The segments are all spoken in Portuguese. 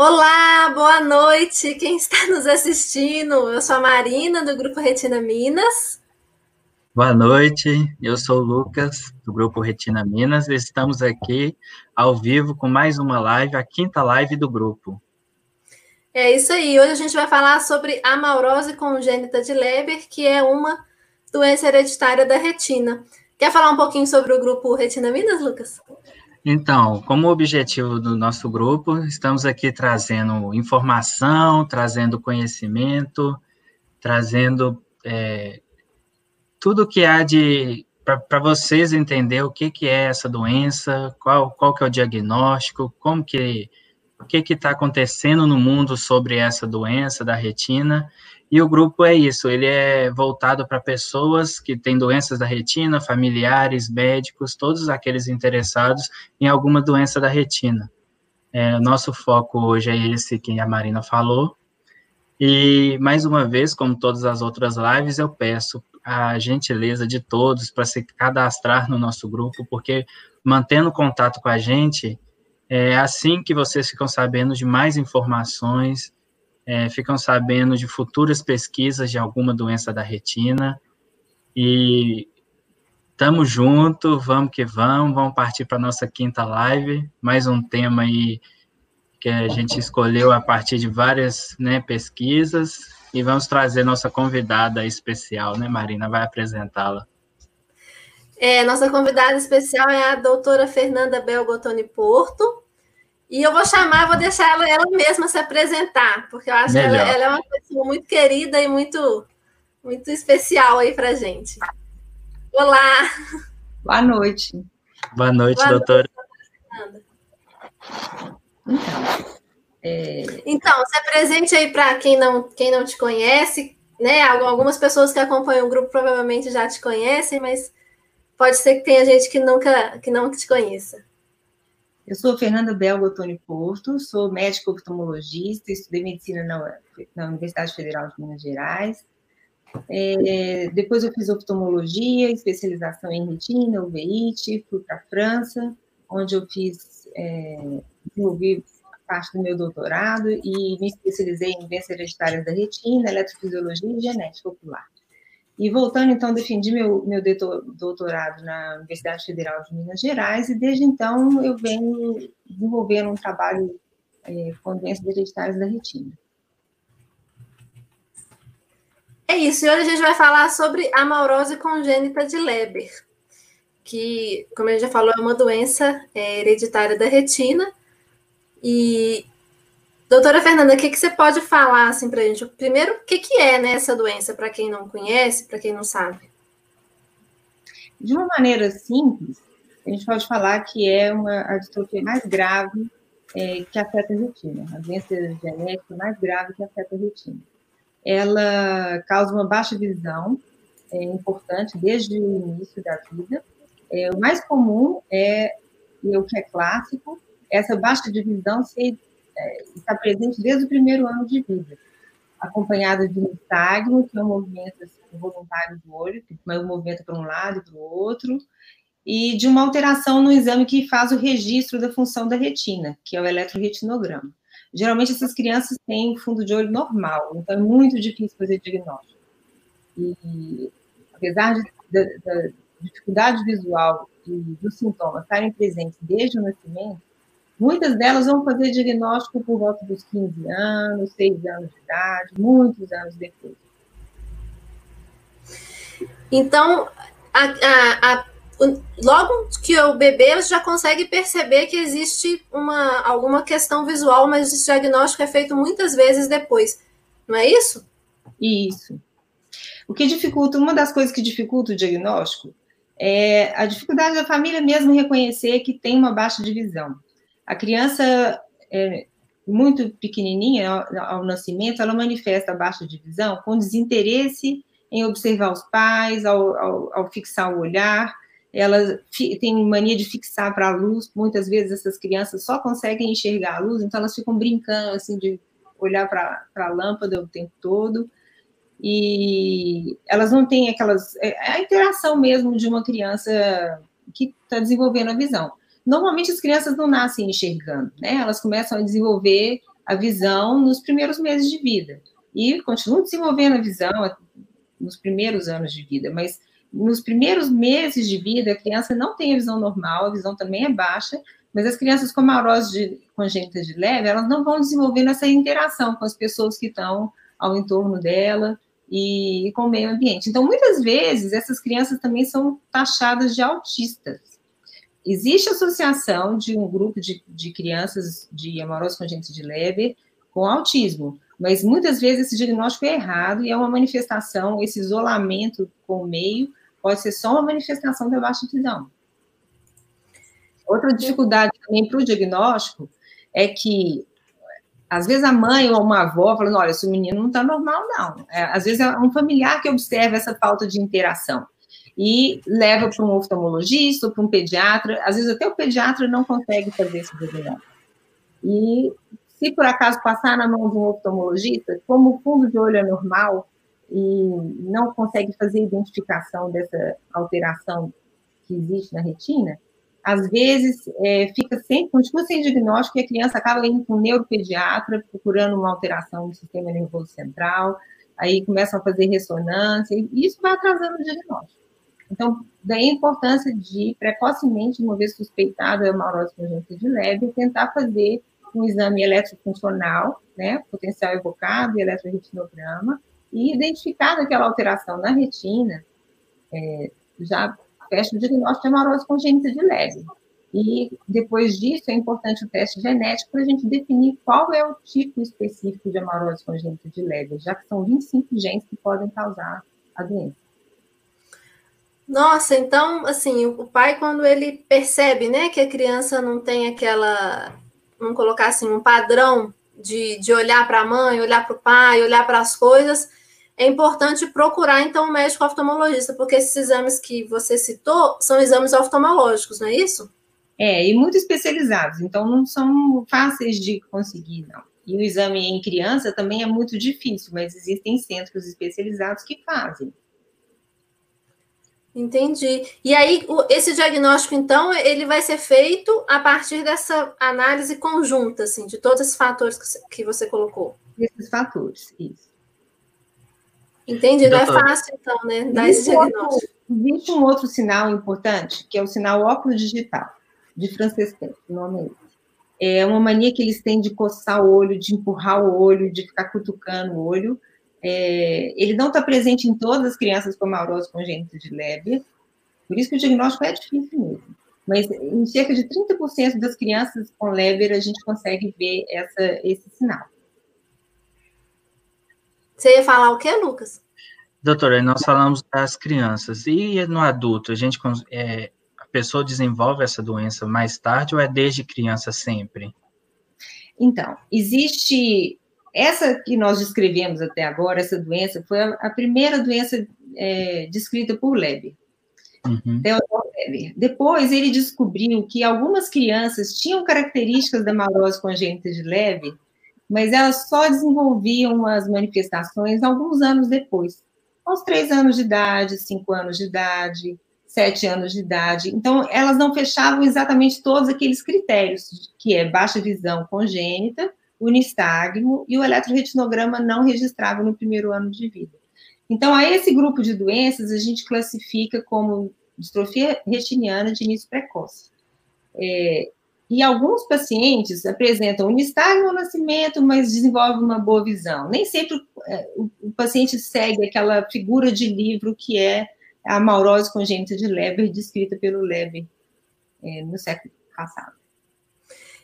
Olá, boa noite. Quem está nos assistindo? Eu sou a Marina, do Grupo Retina Minas. Boa noite, eu sou o Lucas, do Grupo Retina Minas. Estamos aqui ao vivo com mais uma live, a quinta live do grupo. É isso aí. Hoje a gente vai falar sobre a amaurose congênita de Leber, que é uma doença hereditária da retina. Quer falar um pouquinho sobre o grupo Retina Minas, Lucas? Então, como objetivo do nosso grupo, estamos aqui trazendo informação, trazendo conhecimento, trazendo é, tudo que há de para vocês entender o que, que é essa doença, qual, qual que é o diagnóstico, como que o que está acontecendo no mundo sobre essa doença da retina. E o grupo é isso, ele é voltado para pessoas que têm doenças da retina, familiares, médicos, todos aqueles interessados em alguma doença da retina. É, nosso foco hoje é esse que a Marina falou. E, mais uma vez, como todas as outras lives, eu peço a gentileza de todos para se cadastrar no nosso grupo, porque mantendo contato com a gente, é assim que vocês ficam sabendo de mais informações, é, ficam sabendo de futuras pesquisas de alguma doença da retina. E estamos junto, vamos que vamos, vamos partir para nossa quinta live, mais um tema aí que a gente escolheu a partir de várias né, pesquisas, e vamos trazer nossa convidada especial, né, Marina? Vai apresentá-la. É, nossa convidada especial é a doutora Fernanda Belgotoni Porto, e eu vou chamar, vou deixar ela, ela mesma se apresentar, porque eu acho Melhor. que ela, ela, é uma pessoa muito querida e muito, muito especial aí para gente. Olá! Boa noite. Boa noite, Boa doutora. Noite, então, é... então, se apresente aí para quem não, quem não te conhece, né? Algumas pessoas que acompanham o grupo provavelmente já te conhecem, mas pode ser que tenha gente que nunca que não te conheça. Eu sou Fernanda Belga Tony Porto, sou médica oftalmologista, estudei medicina na, na Universidade Federal de Minas Gerais. É, depois eu fiz oftalmologia, especialização em retina, uveíte, fui para a França, onde eu fiz, é, desenvolvi parte do meu doutorado e me especializei em doenças hereditárias da retina, eletrofisiologia e genética ocular. E voltando, então, defendi meu, meu doutorado na Universidade Federal de Minas Gerais, e desde então eu venho desenvolvendo um trabalho é, com doenças hereditárias da retina. É isso, e hoje a gente vai falar sobre a maurose congênita de Leber, que, como a gente já falou, é uma doença é, hereditária da retina, e Doutora Fernanda, o que, que você pode falar assim, para a gente? Primeiro, o que, que é né, essa doença, para quem não conhece, para quem não sabe? De uma maneira simples, a gente pode falar que é uma a distrofia mais grave é, que afeta a retina, a doença genética mais grave que afeta a retina. Ela causa uma baixa visão, é importante desde o início da vida. É, o mais comum é, e o que é clássico, essa baixa de visão ser está presente desde o primeiro ano de vida, acompanhada de nistagmo, que é um movimento assim, voluntário do olho, que é um movimento para um lado e para o outro, e de uma alteração no exame que faz o registro da função da retina, que é o eletroretinograma. Geralmente essas crianças têm fundo de olho normal, então é muito difícil fazer diagnóstico. E apesar de, da dificuldade visual e dos sintomas estarem presentes desde o nascimento, Muitas delas vão fazer diagnóstico por volta dos 15 anos, 6 anos de idade, muitos anos depois. Então, a, a, a, logo que o bebê já consegue perceber que existe uma, alguma questão visual, mas esse diagnóstico é feito muitas vezes depois, não é isso? Isso. O que dificulta, uma das coisas que dificulta o diagnóstico é a dificuldade da família mesmo reconhecer que tem uma baixa de visão. A criança é, muito pequenininha, ao, ao nascimento, ela manifesta a baixa de visão com desinteresse em observar os pais, ao, ao, ao fixar o olhar, ela tem mania de fixar para a luz, muitas vezes essas crianças só conseguem enxergar a luz, então elas ficam brincando, assim, de olhar para a lâmpada o tempo todo, e elas não têm aquelas, é, é a interação mesmo de uma criança que está desenvolvendo a visão. Normalmente as crianças não nascem enxergando, né? Elas começam a desenvolver a visão nos primeiros meses de vida. E continuam desenvolvendo a visão nos primeiros anos de vida, mas nos primeiros meses de vida, a criança não tem a visão normal, a visão também é baixa, mas as crianças com maurose de, congênita de leve, elas não vão desenvolvendo essa interação com as pessoas que estão ao entorno dela e com o meio ambiente. Então, muitas vezes, essas crianças também são taxadas de autistas. Existe associação de um grupo de, de crianças de amorose congênita de Leber com autismo, mas muitas vezes esse diagnóstico é errado e é uma manifestação, esse isolamento com o meio pode ser só uma manifestação da baixa visão. Outra dificuldade também para o diagnóstico é que, às vezes, a mãe ou uma avó falando: olha, esse menino não está normal, não. É, às vezes, é um familiar que observa essa falta de interação e leva para um oftalmologista para um pediatra. Às vezes, até o pediatra não consegue fazer esse diagnóstico. E, se por acaso passar na mão de um oftalmologista, como o fundo de olho é normal e não consegue fazer identificação dessa alteração que existe na retina, às vezes é, fica sem, continua sem diagnóstico e a criança acaba indo com um neuropediatra, procurando uma alteração do sistema nervoso central, aí começam a fazer ressonância, e isso vai atrasando o diagnóstico. Então, daí a importância de, precocemente, uma vez suspeitada a maurose congênita de leve, tentar fazer um exame eletrofuncional, né, potencial evocado e eletroretinograma, e identificada aquela alteração na retina, é, já teste de diagnóstico de amarose congênita de leve. E depois disso é importante o teste genético para a gente definir qual é o tipo específico de amarose congênita de leve, já que são 25 genes que podem causar a doença. Nossa, então, assim, o pai, quando ele percebe, né, que a criança não tem aquela, vamos colocar assim, um padrão de, de olhar para a mãe, olhar para o pai, olhar para as coisas, é importante procurar, então, um médico oftalmologista, porque esses exames que você citou são exames oftalmológicos, não é isso? É, e muito especializados, então não são fáceis de conseguir, não. E o exame em criança também é muito difícil, mas existem centros especializados que fazem. Entendi. E aí, esse diagnóstico, então, ele vai ser feito a partir dessa análise conjunta, assim, de todos esses fatores que você colocou. Esses fatores, isso. Entendi, não é fácil, então, né? Dar esse diagnóstico. Existe um outro sinal importante, que é o sinal óculos digital, de Francesquet, o nome é esse. É uma mania que eles têm de coçar o olho, de empurrar o olho, de ficar cutucando o olho. É, ele não está presente em todas as crianças com maurose congênita de Leber, por isso que o diagnóstico é difícil mesmo. Mas em cerca de 30% das crianças com Leber, a gente consegue ver essa, esse sinal. Você ia falar o quê, Lucas? Doutora, nós falamos das crianças. E no adulto, a gente é, a pessoa desenvolve essa doença mais tarde ou é desde criança sempre? Então, existe essa que nós descrevemos até agora, essa doença, foi a, a primeira doença é, descrita por Leber. Uhum. Depois ele descobriu que algumas crianças tinham características da maurose congênita de Leber mas elas só desenvolviam as manifestações alguns anos depois, aos três anos de idade, cinco anos de idade, sete anos de idade. Então, elas não fechavam exatamente todos aqueles critérios, que é baixa visão congênita, o nistagmo e o eletroretinograma não registrado no primeiro ano de vida. Então, a esse grupo de doenças, a gente classifica como distrofia retiniana de início precoce. É, e alguns pacientes apresentam nistagmo ao nascimento, mas desenvolvem uma boa visão. Nem sempre é, o, o paciente segue aquela figura de livro que é a maurose congênita de Leber, descrita pelo Leber é, no século passado.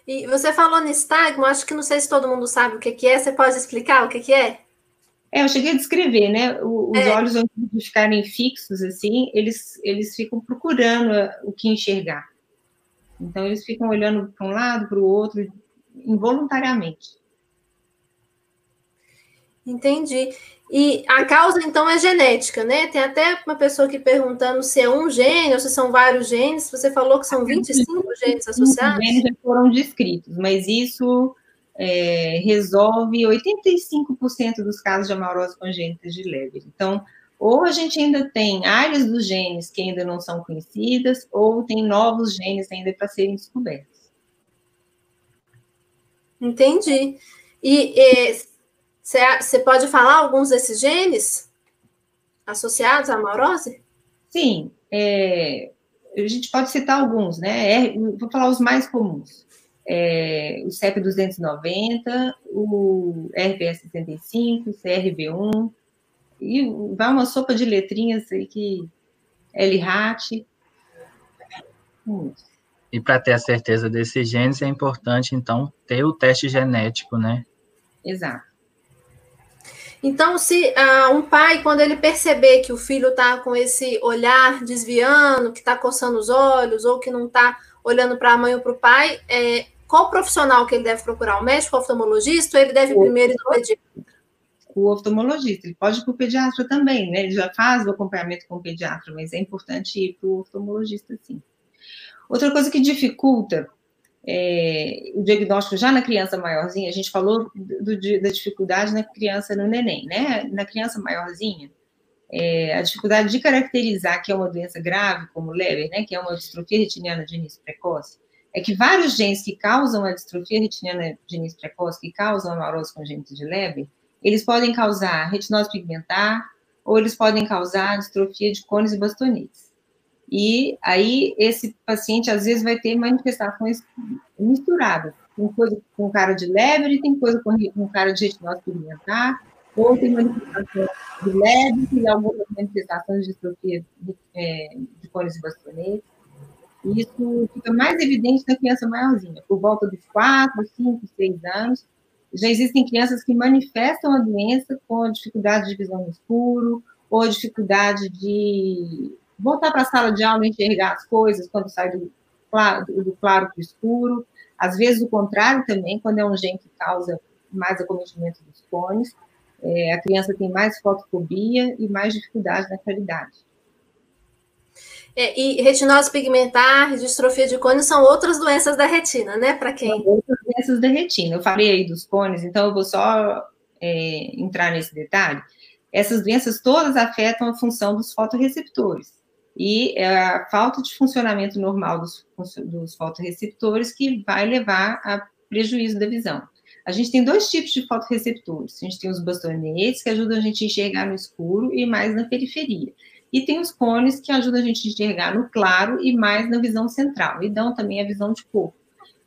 E você falou nistagmo, acho que não sei se todo mundo sabe o que, que é, você pode explicar o que, que é? É, eu cheguei a descrever, né? Os é. olhos, antes de ficarem fixos, assim, eles, eles ficam procurando o que enxergar. Então, eles ficam olhando para um lado, para o outro, involuntariamente. Entendi. E a causa, então, é genética, né? Tem até uma pessoa aqui perguntando se é um gene ou se são vários genes. Você falou que são 25 genes associados? Os genes já foram descritos, mas isso é, resolve 85% dos casos de amaurose congênita de Leber. Então, ou a gente ainda tem áreas dos genes que ainda não são conhecidas, ou tem novos genes ainda para serem descobertos. Entendi. E você pode falar alguns desses genes associados à maurose? Sim, é, a gente pode citar alguns, né? É, vou falar os mais comuns. É, o CEP290, o RPS65, o CRB1, e vai uma sopa de letrinhas aí que LRAT. E para ter a certeza desses genes é importante, então, ter o teste genético, né? Exato. Então, se uh, um pai, quando ele perceber que o filho está com esse olhar desviando, que está coçando os olhos, ou que não está olhando para a mãe ou para o pai, é, qual profissional que ele deve procurar? O médico, o oftalmologista, ou ele deve o primeiro ir no pediatra? O oftalmologista, ele pode ir para o pediatra também, né? Ele já faz o acompanhamento com o pediatra, mas é importante ir para o oftalmologista, sim. Outra coisa que dificulta é, o diagnóstico já na criança maiorzinha, a gente falou do, do, da dificuldade na criança, no neném, né? Na criança maiorzinha, é, a dificuldade de caracterizar que é uma doença grave, como Leber, né? Que é uma distrofia retiniana de início precoce, é que vários genes que causam a distrofia retiniana de início precoce, que causam a maurose congênita de Leber, eles podem causar retinose pigmentar ou eles podem causar distrofia de cones e bastonetes. E aí esse paciente às vezes vai ter manifestações misturadas. Tem coisa com cara de lebre, tem coisa com, cara de retinose pigmentar, ou tem manifestações de lebre e algumas manifestações de distrofia de, é, de cones e bastonetes. E isso fica mais evidente na criança maiorzinha, por volta dos 4, 5, 6 anos. Já existem crianças que manifestam a doença com dificuldade de visão no escuro, ou dificuldade de voltar para a sala de aula e enxergar as coisas quando sai do claro, do claro para o escuro. Às vezes, o contrário também, quando é um gene que causa mais acometimento dos cones, é, a criança tem mais fotofobia e mais dificuldade na claridade. É, e retinose pigmentar, distrofia de cones são outras doenças da retina, né? Para quem? São outras doenças da retina. Eu falei aí dos cones, então eu vou só é, entrar nesse detalhe. Essas doenças todas afetam a função dos fotoreceptores e é a falta de funcionamento normal dos, dos fotoreceptores que vai levar a prejuízo da visão. A gente tem dois tipos de fotoreceptores. A gente tem os bastonetes, que ajudam a gente a enxergar no escuro e mais na periferia. E tem os cones, que ajudam a gente a enxergar no claro e mais na visão central, e dão também a visão de corpo.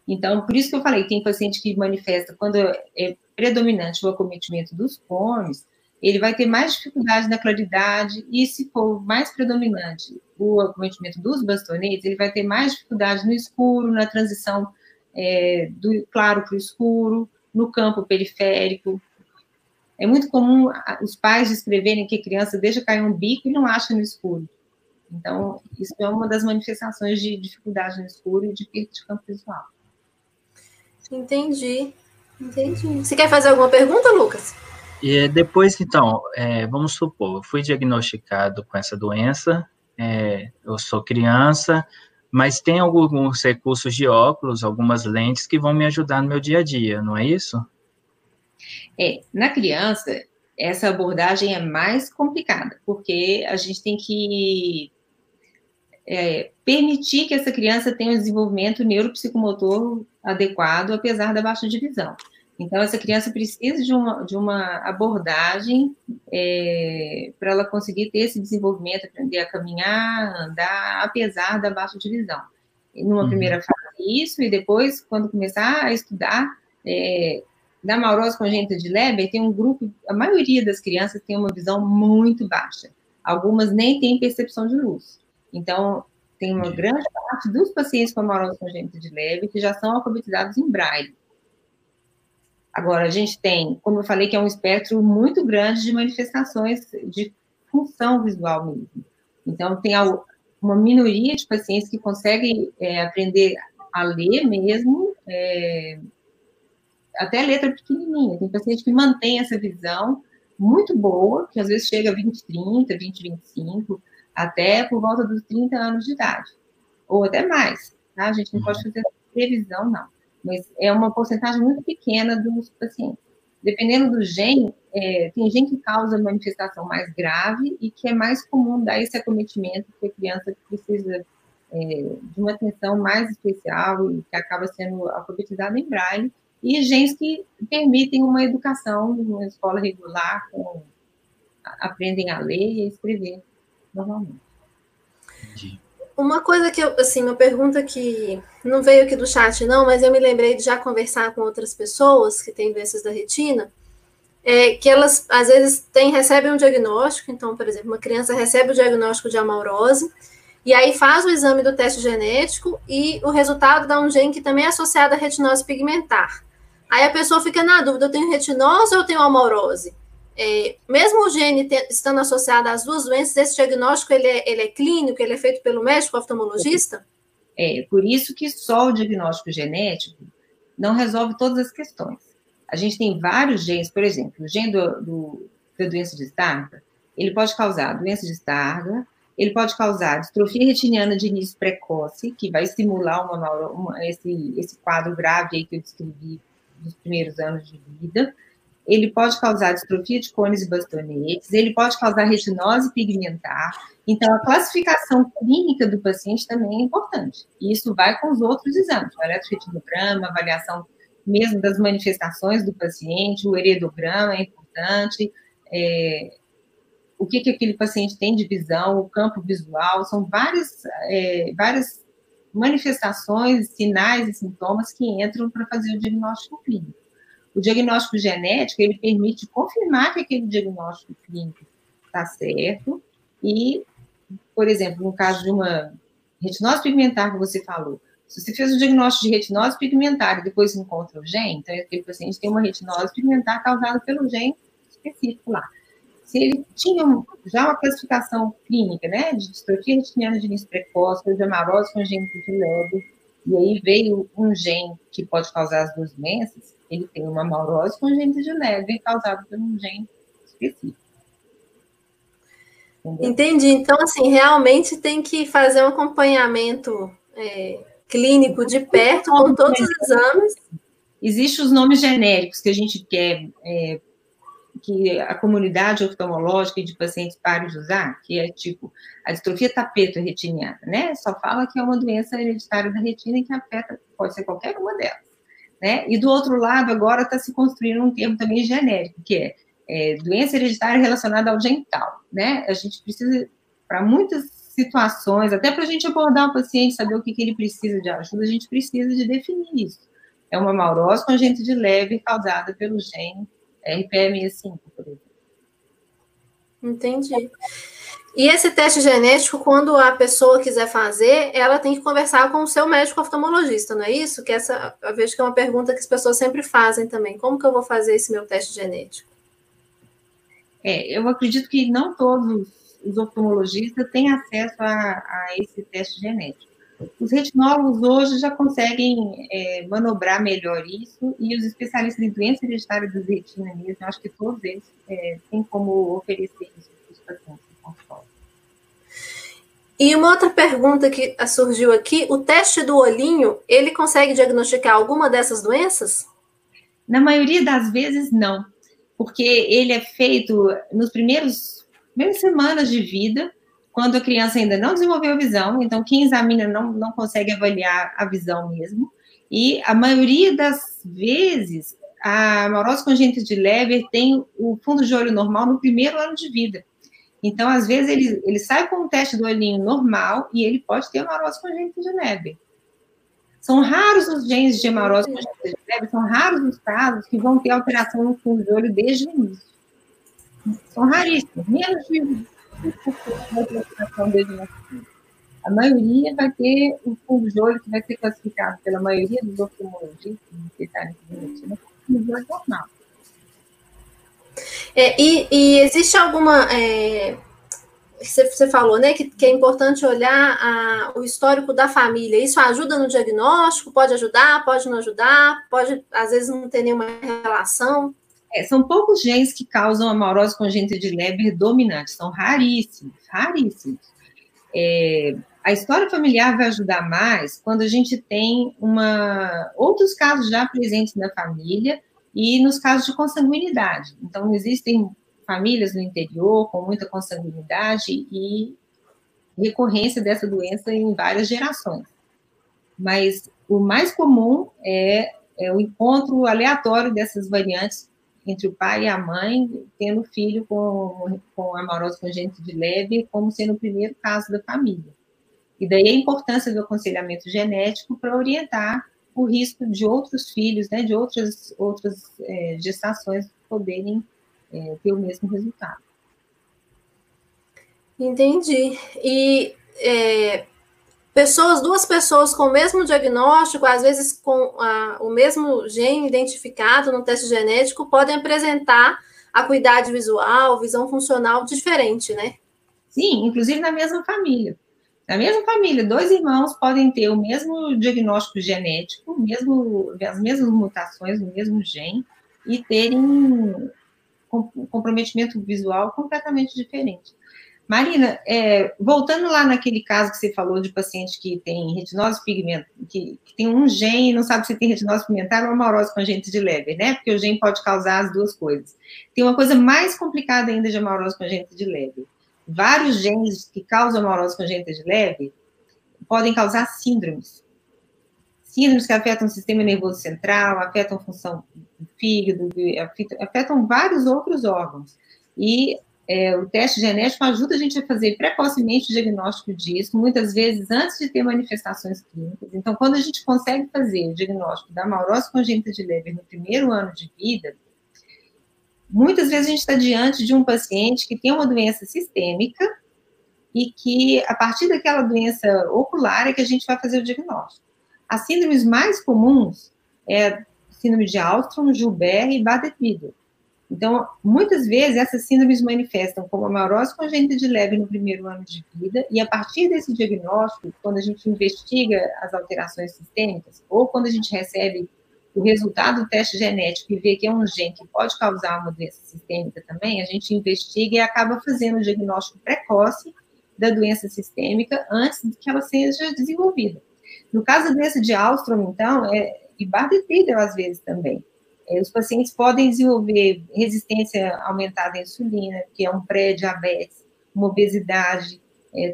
Então, por isso que eu falei, tem paciente que manifesta, quando é predominante o acometimento dos cones, ele vai ter mais dificuldade na claridade, e se for mais predominante o acometimento dos bastonetes, ele vai ter mais dificuldade no escuro, na transição é, do claro para o escuro, no campo periférico. É muito comum os pais descreverem que a criança deixa cair um bico e não acha no escuro. Então, isso é uma das manifestações de dificuldade no escuro e de perda de campo visual. Entendi, entendi. Você quer fazer alguma pergunta, Lucas? E depois, então, é, vamos supor, eu fui diagnosticado com essa doença, é, eu sou criança, mas tem alguns recursos de óculos, algumas lentes que vão me ajudar no meu dia a dia, não é isso? É, na criança, essa abordagem é mais complicada, porque a gente tem que é, permitir que essa criança tenha um desenvolvimento neuropsicomotor adequado, apesar da baixa de visão. Então, essa criança precisa de uma, de uma abordagem é, para ela conseguir ter esse desenvolvimento, aprender a caminhar, andar, apesar da baixa de visão. E numa uhum. primeira fase, isso, e depois, quando começar a estudar, é, na maurose congênita de Leber, tem um grupo, a maioria das crianças tem uma visão muito baixa. Algumas nem têm percepção de luz. Então, tem uma grande parte dos pacientes com maurose congênita de Leber que já são alfabetizados em braille. Agora, a gente tem, como eu falei, que é um espectro muito grande de manifestações de função visual mesmo. Então, tem uma minoria de pacientes que conseguem é, aprender a ler mesmo, é, até letra pequenininha. Tem paciente que mantém essa visão muito boa, que às vezes chega a 20, 30, 20, 25, até por volta dos 30 anos de idade, ou até mais. Tá? A gente não pode fazer previsão, não mas é uma porcentagem muito pequena dos pacientes. Dependendo do gene, é, tem gene que causa manifestação mais grave e que é mais comum dar esse acometimento que a criança precisa é, de uma atenção mais especial e que acaba sendo alfabetizada em braille e genes que permitem uma educação, uma escola regular, com, aprendem a ler e a escrever normalmente. Uma coisa que eu, assim, uma pergunta que não veio aqui do chat, não, mas eu me lembrei de já conversar com outras pessoas que têm doenças da retina, é que elas, às vezes, têm, recebem um diagnóstico, então, por exemplo, uma criança recebe o diagnóstico de amaurose, e aí faz o exame do teste genético e o resultado dá um gene que também é associado à retinose pigmentar. Aí a pessoa fica na dúvida, eu tenho retinose ou eu tenho amaurose? É, mesmo o gene estando associado às duas doenças, esse diagnóstico ele é, ele é clínico, ele é feito pelo médico oftalmologista? É, por isso que só o diagnóstico genético não resolve todas as questões. A gente tem vários genes, por exemplo, o gene do, do, da doença de Stargardt, ele pode causar doença de Stargardt, ele pode causar distrofia retiniana de início precoce, que vai estimular uma, uma, esse, esse quadro grave aí que eu descrevi nos primeiros anos de vida. Ele pode causar distrofia de cones e bastonetes, ele pode causar retinose pigmentar. Então, a classificação clínica do paciente também é importante. E isso vai com os outros exames, o eletroretinograma, avaliação mesmo das manifestações do paciente, o heredograma é importante, é, o que, que aquele paciente tem de visão, o campo visual, são várias, é, várias manifestações, sinais e sintomas que entram para fazer o diagnóstico clínico. O diagnóstico genético, ele permite confirmar que aquele diagnóstico clínico está certo e, por exemplo, no caso de uma retinose pigmentar que você falou, se você fez o diagnóstico de retinose pigmentar e depois encontra o gene, então aquele paciente tem uma retinose pigmentar causada pelo gene específico lá. Se ele tinha já uma classificação clínica, né, de distrofia retiniana de início precoce, de amarose congênita de Leber, e aí veio um gene que pode causar as duas doenças, ele tem uma amarose congênita de Leber causada por um gene específico. Entendeu? Entendi. Então, assim, realmente tem que fazer um acompanhamento é, clínico de perto com todos os exames. Existem os nomes genéricos que a gente quer é, que a comunidade oftalmológica e de pacientes pare de usar, que é tipo a distrofia tapeto retiniana, né? Só fala que é uma doença hereditária da retina que afeta, pode ser qualquer uma delas, né? E do outro lado, agora está se construindo um termo também genérico, que é, é doença hereditária relacionada ao gental, né? A gente precisa, para muitas situações, até para a gente abordar o paciente, saber o que, que ele precisa de ajuda, a gente precisa de definir isso. É uma maurose congênita de leve causada pelo gene RPE65, por exemplo. Entendi. E esse teste genético, quando a pessoa quiser fazer, ela tem que conversar com o seu médico oftalmologista, não é isso? Que essa, eu vejo que é uma pergunta que as pessoas sempre fazem também. Como que eu vou fazer esse meu teste genético? É, eu acredito que não todos os oftalmologistas têm acesso a, a esse teste genético. Os retinólogos hoje já conseguem é, manobrar melhor isso, e os especialistas em doença hereditária dos retina mesmo, acho que todos eles é, têm como oferecer isso para os pacientes E uma outra pergunta que surgiu aqui, o teste do olhinho, ele consegue diagnosticar alguma dessas doenças? Na maioria das vezes, não, porque ele é feito nos primeiros primeiras semanas de vida, quando a criança ainda não desenvolveu a visão, então quem examina não, não consegue avaliar a visão mesmo, e a maioria das vezes a amarose congênita de Leber tem o fundo de olho normal no primeiro ano de vida. Então, às vezes, ele, ele sai com um teste do olhinho normal e ele pode ter amarose congênita de Leber. São raros os genes de amarose congênita de Leber, são raros os casos que vão ter alteração no fundo de olho desde o início. São raríssimos, menos de a maioria vai ter o fundo de olho que vai ser classificado pela maioria dos oftalmologistas, especialistas em retina, como olho normal. É, e, e, existe alguma. É, você, você, falou, né, que, que, é importante olhar a, o histórico da família. Isso ajuda no diagnóstico? Pode ajudar? Pode não ajudar? Pode, às vezes, não ter nenhuma relação? É, são poucos genes que causam amarose congênita de Leber dominante, são raríssimos, raríssimos. É, a história familiar vai ajudar mais quando a gente tem uma, outros casos já presentes na família e nos casos de consanguinidade. Então, existem famílias no interior com muita consanguinidade e recorrência dessa doença em várias gerações. Mas o mais comum é é, o encontro aleatório dessas variantes entre o pai e a mãe, tendo filho com, com amorosa de leve, como sendo o primeiro caso da família. E daí a importância do aconselhamento genético para orientar o risco de outros filhos, né, de outras, outras é, gestações poderem é, ter o mesmo resultado. Entendi. E é, pessoas, duas pessoas com o mesmo diagnóstico, às vezes com a, o mesmo gene identificado no teste genético, podem apresentar acuidade visual, visão funcional diferente, né? Sim, inclusive na mesma família. Na mesma família, dois irmãos podem ter o mesmo diagnóstico genético, mesmo, as mesmas mutações no mesmo gene, e terem comprometimento visual completamente diferente. Marina, é, voltando lá naquele caso que você falou de paciente que tem retinose pigmentar, que, que, tem um gene e não sabe se tem retinose pigmentar ou amarose congênita de Leber, né? Porque o gene pode causar as duas coisas. Tem uma coisa mais complicada ainda de amarose congênita de Leber. Vários genes que causam amarose congênita de Leber podem causar síndromes. Síndromes que afetam o sistema nervoso central, afetam a função do fígado, afetam vários outros órgãos. E é, o teste genético ajuda a gente a fazer precocemente o diagnóstico disso, muitas vezes antes de ter manifestações clínicas. Então, quando a gente consegue fazer o diagnóstico da maurose congênita de Leber no primeiro ano de vida, muitas vezes a gente está diante de um paciente que tem uma doença sistêmica e que, a partir daquela doença ocular, é que a gente vai fazer o diagnóstico. As síndromes mais comuns é síndrome de Alstrom, Gilbert e Bardet-Biedl. Então, muitas vezes, essas síndromes manifestam como a maurose congênita de leve no primeiro ano de vida, e a partir desse diagnóstico, quando a gente investiga as alterações sistêmicas, ou quando a gente recebe o resultado do teste genético e vê que é um gene que pode causar uma doença sistêmica também, a gente investiga e acaba fazendo o diagnóstico precoce da doença sistêmica antes de que ela seja desenvolvida. No caso da doença de Alstrom, então, é, e Bardet às vezes também, os pacientes podem desenvolver resistência aumentada à insulina, que é um pré-diabetes, uma obesidade, é,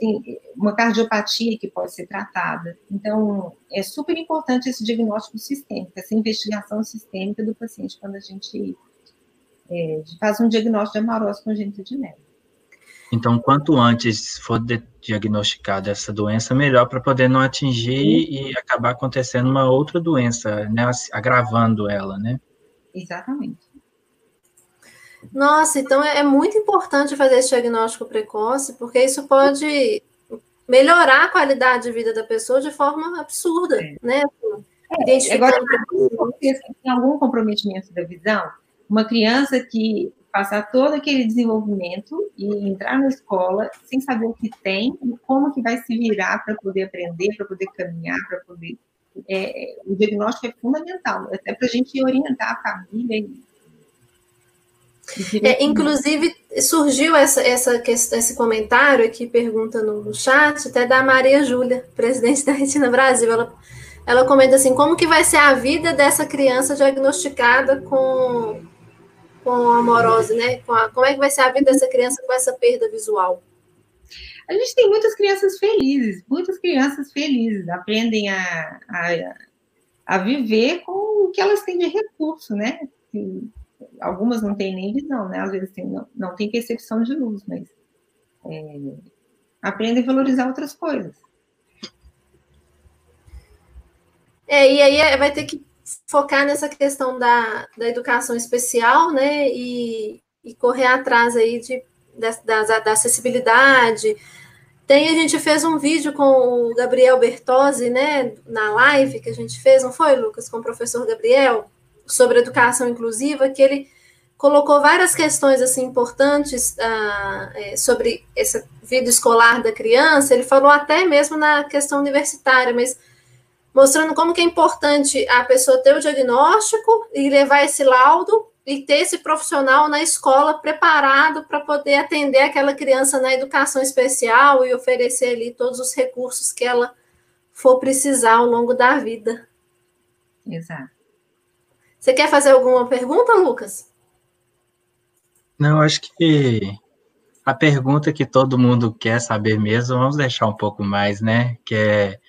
uma cardiopatia que pode ser tratada. Então, é super importante esse diagnóstico sistêmico, essa investigação sistêmica do paciente quando a gente é, faz um diagnóstico de amarose congênita de neve. Então, quanto antes for diagnosticada essa doença, melhor para poder não atingir e acabar acontecendo uma outra doença, né, agravando ela, né? Exatamente. Nossa, então é, é muito importante fazer esse diagnóstico precoce, porque isso pode melhorar a qualidade de vida da pessoa de forma absurda, é. né? É, agora, se tem algum comprometimento da visão, uma criança que passar todo aquele desenvolvimento e entrar na escola sem saber o que tem e como que vai se virar para poder aprender, para poder caminhar, para poder é, o diagnóstico é fundamental, até para a gente orientar a família. É, inclusive, surgiu essa, essa esse comentário aqui, pergunta no chat, até da Maria Júlia, presidente da Retina Brasil. Ela, ela comenta assim: como que vai ser a vida dessa criança diagnosticada com, com amorose, né? Com a, como é que vai ser a vida dessa criança com essa perda visual? A gente tem muitas crianças felizes, muitas crianças felizes, aprendem a, a, a viver com o que elas têm de recurso, né? algumas não têm nem visão, né? Às vezes tem, não, não tem percepção de luz, mas é, aprendem a valorizar outras coisas. É, e aí é, vai ter que focar nessa questão da, da educação especial, né? E, e correr atrás aí de da, da, da, acessibilidade. Tem, a gente fez um vídeo com o Gabriel Bertozzi, né, na live que a gente fez, não foi, Lucas, com o professor Gabriel, sobre educação inclusiva, que ele colocou várias questões assim importantes ah, é, sobre essa vida escolar da criança. Ele falou até mesmo na questão universitária, mas mostrando como que é importante a pessoa ter o diagnóstico e levar esse laudo e ter esse profissional na escola preparado para poder atender aquela criança na educação especial e oferecer ali todos os recursos que ela for precisar ao longo da vida. Exato. Você quer fazer alguma pergunta, Lucas? Não, acho que a pergunta que todo mundo quer saber mesmo, vamos deixar um pouco mais, né? Que é,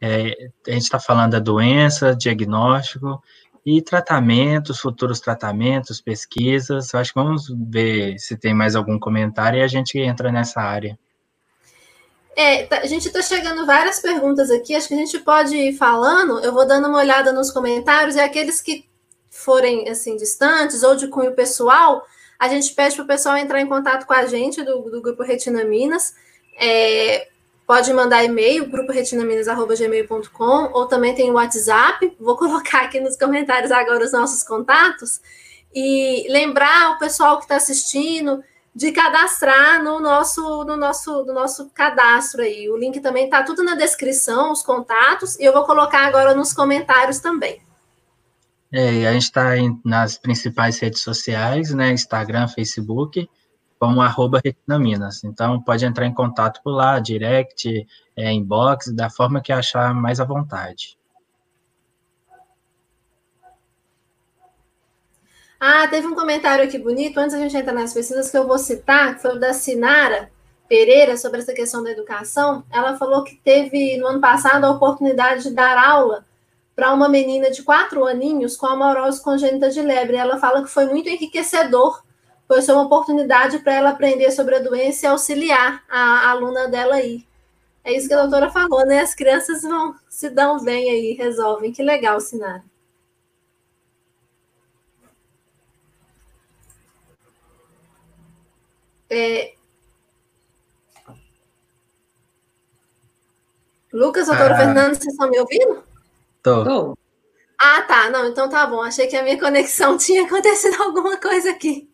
é a gente está falando da doença, diagnóstico, e tratamentos, futuros tratamentos, pesquisas. Acho que vamos ver se tem mais algum comentário e a gente entra nessa área. É, tá, a gente está chegando várias perguntas aqui, acho que a gente pode ir falando. Eu vou dando uma olhada nos comentários e aqueles que forem assim distantes ou de cunho pessoal, a gente pede para o pessoal entrar em contato com a gente do, do Grupo Retina Minas. É, pode mandar e-mail, gruporetinaminas.gmail.com, ou também tem o WhatsApp. Vou colocar aqui nos comentários agora os nossos contatos. E lembrar o pessoal que está assistindo de cadastrar no nosso, no nosso, no nosso cadastro aí. O link também está tudo na descrição, os contatos, e eu vou colocar agora nos comentários também. É, a gente está nas principais redes sociais, né? Instagram, Facebook como arroba Retinaminas. Então, pode entrar em contato por lá, direct, é, inbox, da forma que achar mais à vontade. Ah, teve um comentário aqui bonito, antes a gente entrar nas pesquisas, que eu vou citar, que foi o da Sinara Pereira, sobre essa questão da educação. Ela falou que teve, no ano passado, a oportunidade de dar aula para uma menina de quatro aninhos com amorose congênita de lebre. Ela fala que foi muito enriquecedor foi ser uma oportunidade para ela aprender sobre a doença e auxiliar a, a aluna dela aí. É isso que a doutora falou, né? As crianças vão se dão bem aí, resolvem. Que legal, Sinara. É... Lucas, doutora ah, Fernando, vocês estão me ouvindo? Tô. Ah, tá. Não, então tá bom. Achei que a minha conexão tinha acontecido alguma coisa aqui.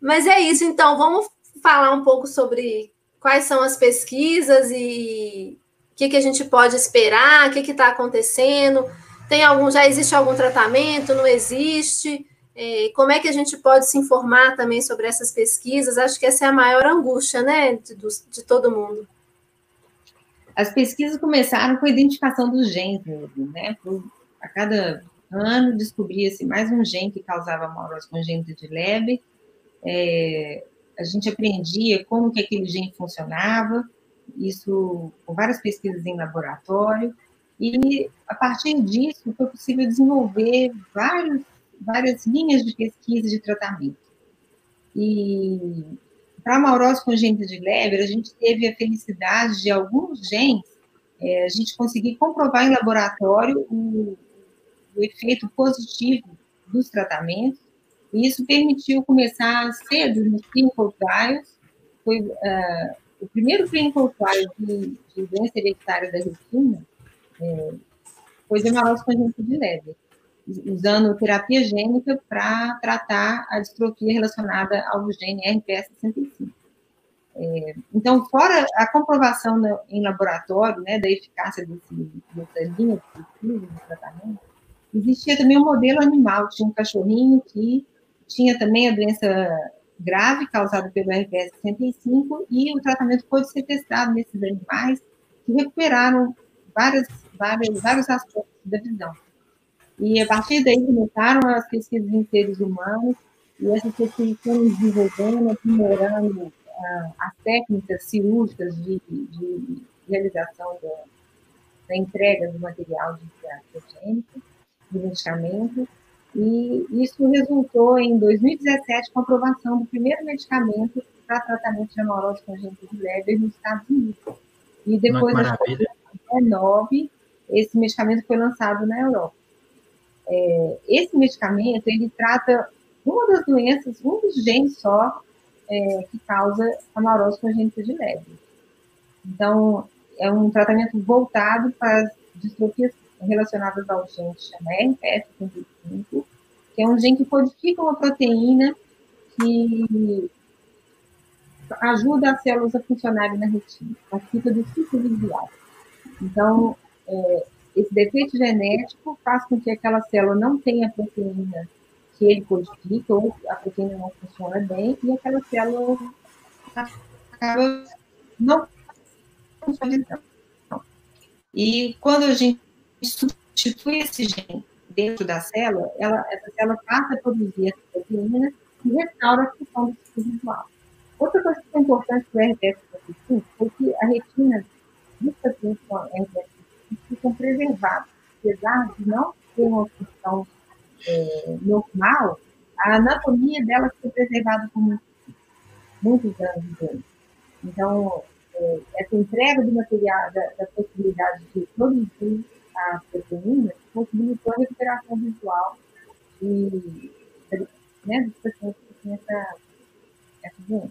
Mas é isso, então, vamos falar um pouco sobre quais são as pesquisas e o que, que a gente pode esperar, o que está acontecendo. Tem algum, já existe algum tratamento? Não existe? É, como é que a gente pode se informar também sobre essas pesquisas? Acho que essa é a maior angústia, né, de, de todo mundo. As pesquisas começaram com a identificação dos genes né? A cada ano descobria-se mais um gene que causava amorose congênita de Leber. É, a gente aprendia como que aquele gene funcionava, isso com várias pesquisas em laboratório, e a partir disso foi possível desenvolver vários, várias linhas de pesquisa de tratamento. E para a amorose congênita de Leber, a gente teve a felicidade de alguns genes, é, a gente conseguir comprovar em laboratório o, o efeito positivo dos tratamentos, e isso permitiu começar cedo nos clinical trials, foi uh, o primeiro clinical trial de, de doença hereditária da retina, é, foi hemarose congênita de Leber, usando terapia gênica para tratar a distrofia relacionada ao gene RPS65. É, então, fora a comprovação no, em laboratório né, da eficácia desse, dessa linha de tratamento, Existia também um modelo animal, tinha um cachorrinho que tinha também a doença grave causada pelo RPS 65 e o tratamento pode ser testado nesses animais que recuperaram várias, várias, vários aspectos da visão. E a partir daí começaram as pesquisas em seres humanos e essas pesquisas foram desenvolvendo, aprimorando uh, as técnicas cirúrgicas de, de realização da, da, entrega do material de gênico de medicamento, e isso resultou em 2017 com a aprovação do primeiro medicamento para tratamento de amorose congênita de Leber nos Estados Unidos. E depois, em 2019, esse medicamento foi lançado na Europa. É, esse medicamento, ele trata uma das doenças, um dos genes só é, que causa amorose congênita de Leber. Então, é um tratamento voltado para as distrofias relacionadas ao gene chama RPS55, que é um gene que codifica uma proteína que ajuda as células a funcionarem na retina, participa do ciclo visual. Então, é, esse defeito genético faz com que aquela célula não tenha a proteína que ele codifica, ou a proteína não funciona bem, e aquela célula acaba não funcionando. E quando a gente substitui esse gene dentro da célula, ela, essa célula passa a produzir essa proteína e restaura a função do ciclo visual. Outra coisa que é importante para o RPS é que a retina dos pacientes com RPS ficam preservados, apesar de não ter uma função é, normal, a anatomia dela foi preservada por muitos, muitos anos. Então, é, essa entrega do material, da, da possibilidade de produzir a proteína, possibilitou a recuperação visual de, né, dos pacientes que têm essa, essa doença.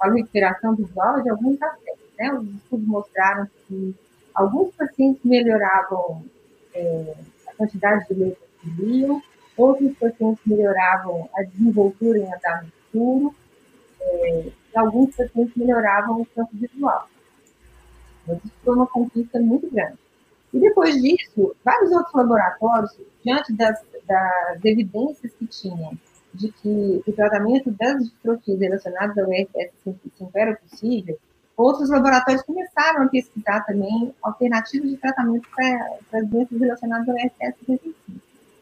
A recuperação visual de alguns aspectos. Né? Os estudos mostraram que alguns pacientes melhoravam é, a quantidade de letras que liam, outros pacientes melhoravam a desenvoltura em andar no escuro, é, e alguns pacientes melhoravam o campo visual. Mas isso foi uma conquista muito grande. E depois disso, vários outros laboratórios, diante das, das evidências que tinham de que o tratamento das distrofias relacionadas ao RS5 era possível, outros laboratórios começaram a pesquisar também alternativas de tratamento para, as doenças relacionadas ao RS55.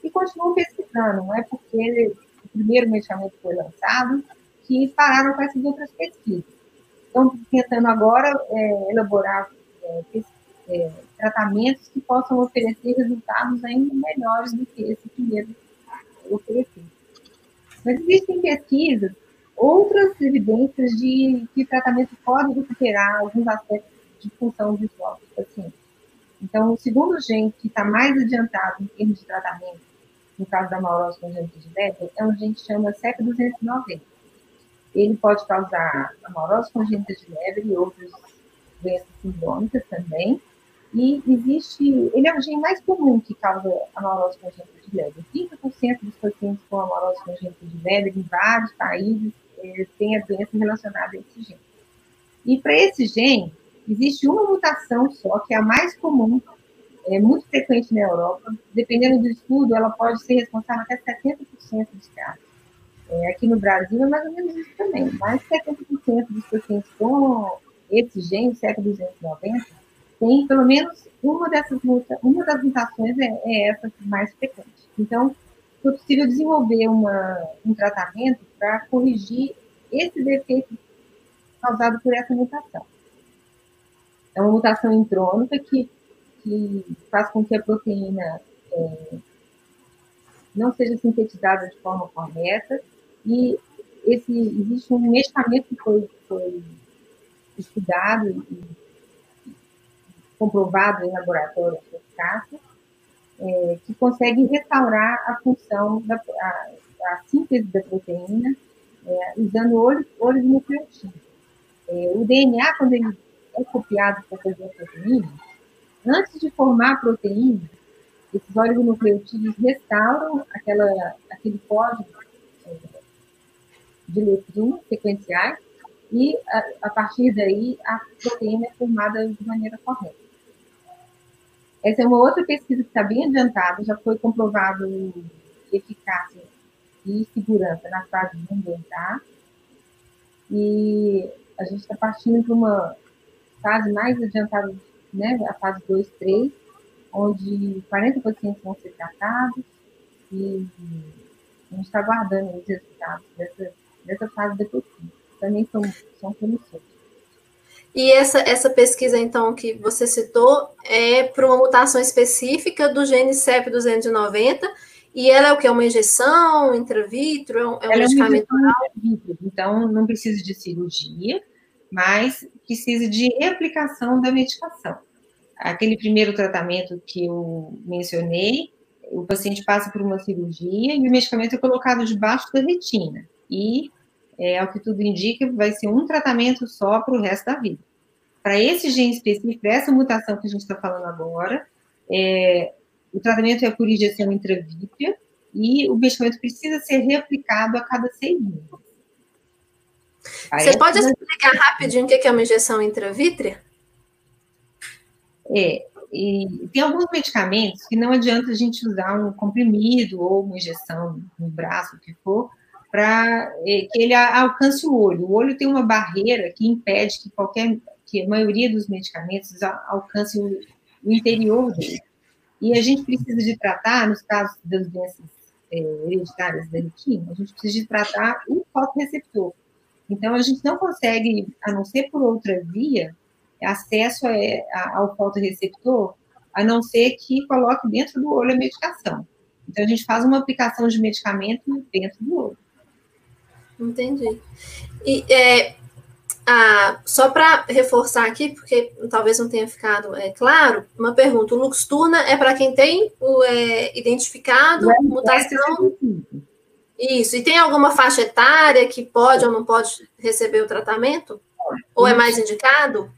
E continuam pesquisando, não é porque o primeiro medicamento foi lançado que pararam com essas outras pesquisas. Estão tentando agora é, elaborar é, é, tratamentos que possam oferecer resultados ainda melhores do que esse primeiro oferecido. Mas existem pesquisas, outras evidências de que tratamento pode recuperar alguns aspectos de função visual do paciente. Então, o segundo gene que está mais adiantado em termos de tratamento, no caso da maurose congênita de Leber, é um gene que chama CEP290. Ele pode causar a maurose congênita de Leber e outras doenças sindrômicas também, e existe, ele é o gene mais comum que causa a maurose congênita de Leber. 30% dos pacientes com a maurose congênita de Leber em vários países eh, têm a doença relacionada a esse gene. E para esse gene, existe uma mutação só, que é a mais comum, é muito frequente na Europa. Dependendo do estudo, ela pode ser responsável até 70% dos casos. É, aqui no Brasil é mais ou menos isso também. Mais de 70% dos pacientes com esse gene, CEP290, tem pelo menos uma dessas uma das mutações é, é essa mais frequente. Então, foi possível desenvolver uma, um tratamento para corrigir esse defeito causado por essa mutação. É uma mutação intrônica que, que faz com que a proteína é, não seja sintetizada de forma correta e esse, existe um medicamento que foi, foi estudado e comprovado em laboratório eficácia, é, que consegue restaurar a função da a, a síntese da proteína é, usando oligonucleotídeos. É, o DNA, quando ele é copiado para fazer a proteína, antes de formar a proteína, esses oligonucleotídeos restauram aquela, aquele código é, de letrinhas sequenciais e, a, a partir daí, a proteína é formada de maneira correta. Essa é uma outra pesquisa que está bem adiantada, já foi comprovado eficácia e segurança na fase 1 tá? E a gente está partindo para uma fase mais adiantada, né, a fase 2, 3, onde 40 pacientes vão ser tratados e a gente está aguardando os resultados dessa, dessa fase depois. Também são, são promissores. E essa, essa pesquisa, então, que você citou, é para uma mutação específica do gene CEP290, e ela é o que? É uma injeção intravitro? É um, é um medicamento é oral? Então, não precisa de cirurgia, mas precisa de aplicação da medicação. Aquele primeiro tratamento que eu mencionei, o paciente passa por uma cirurgia e o medicamento é colocado debaixo da retina. E é, ao que tudo indica, vai ser um tratamento só para o resto da vida. Para esse gene específico, para essa mutação que a gente está falando agora, é, o tratamento é por injeção intravítrea e o medicamento precisa ser reaplicado a cada seis meses. Você pode explicar rapidinho o que é uma injeção intravítrea? É, e tem alguns medicamentos que não adianta a gente usar um comprimido ou uma injeção no braço, o que for, para é, que ele alcance o olho. O olho tem uma barreira que impede que qualquer, que a maioria dos medicamentos alcance o, interior dele. E a gente precisa de tratar, nos casos das doenças é, hereditárias da retina, a gente precisa de tratar o fotoreceptor. Então, a gente não consegue, a não ser por outra via, acesso a, a, ao fotoreceptor a não ser que coloque dentro do olho a medicação. Então, a gente faz uma aplicação de medicamento dentro do olho. Entendi. E é, ah, só para reforçar aqui, porque talvez não tenha ficado é, claro, uma pergunta: o Luxturna é para quem tem o é, identificado é, mutação? Isso. E tem alguma faixa etária que pode ou não pode receber o tratamento? Ou é mais indicado?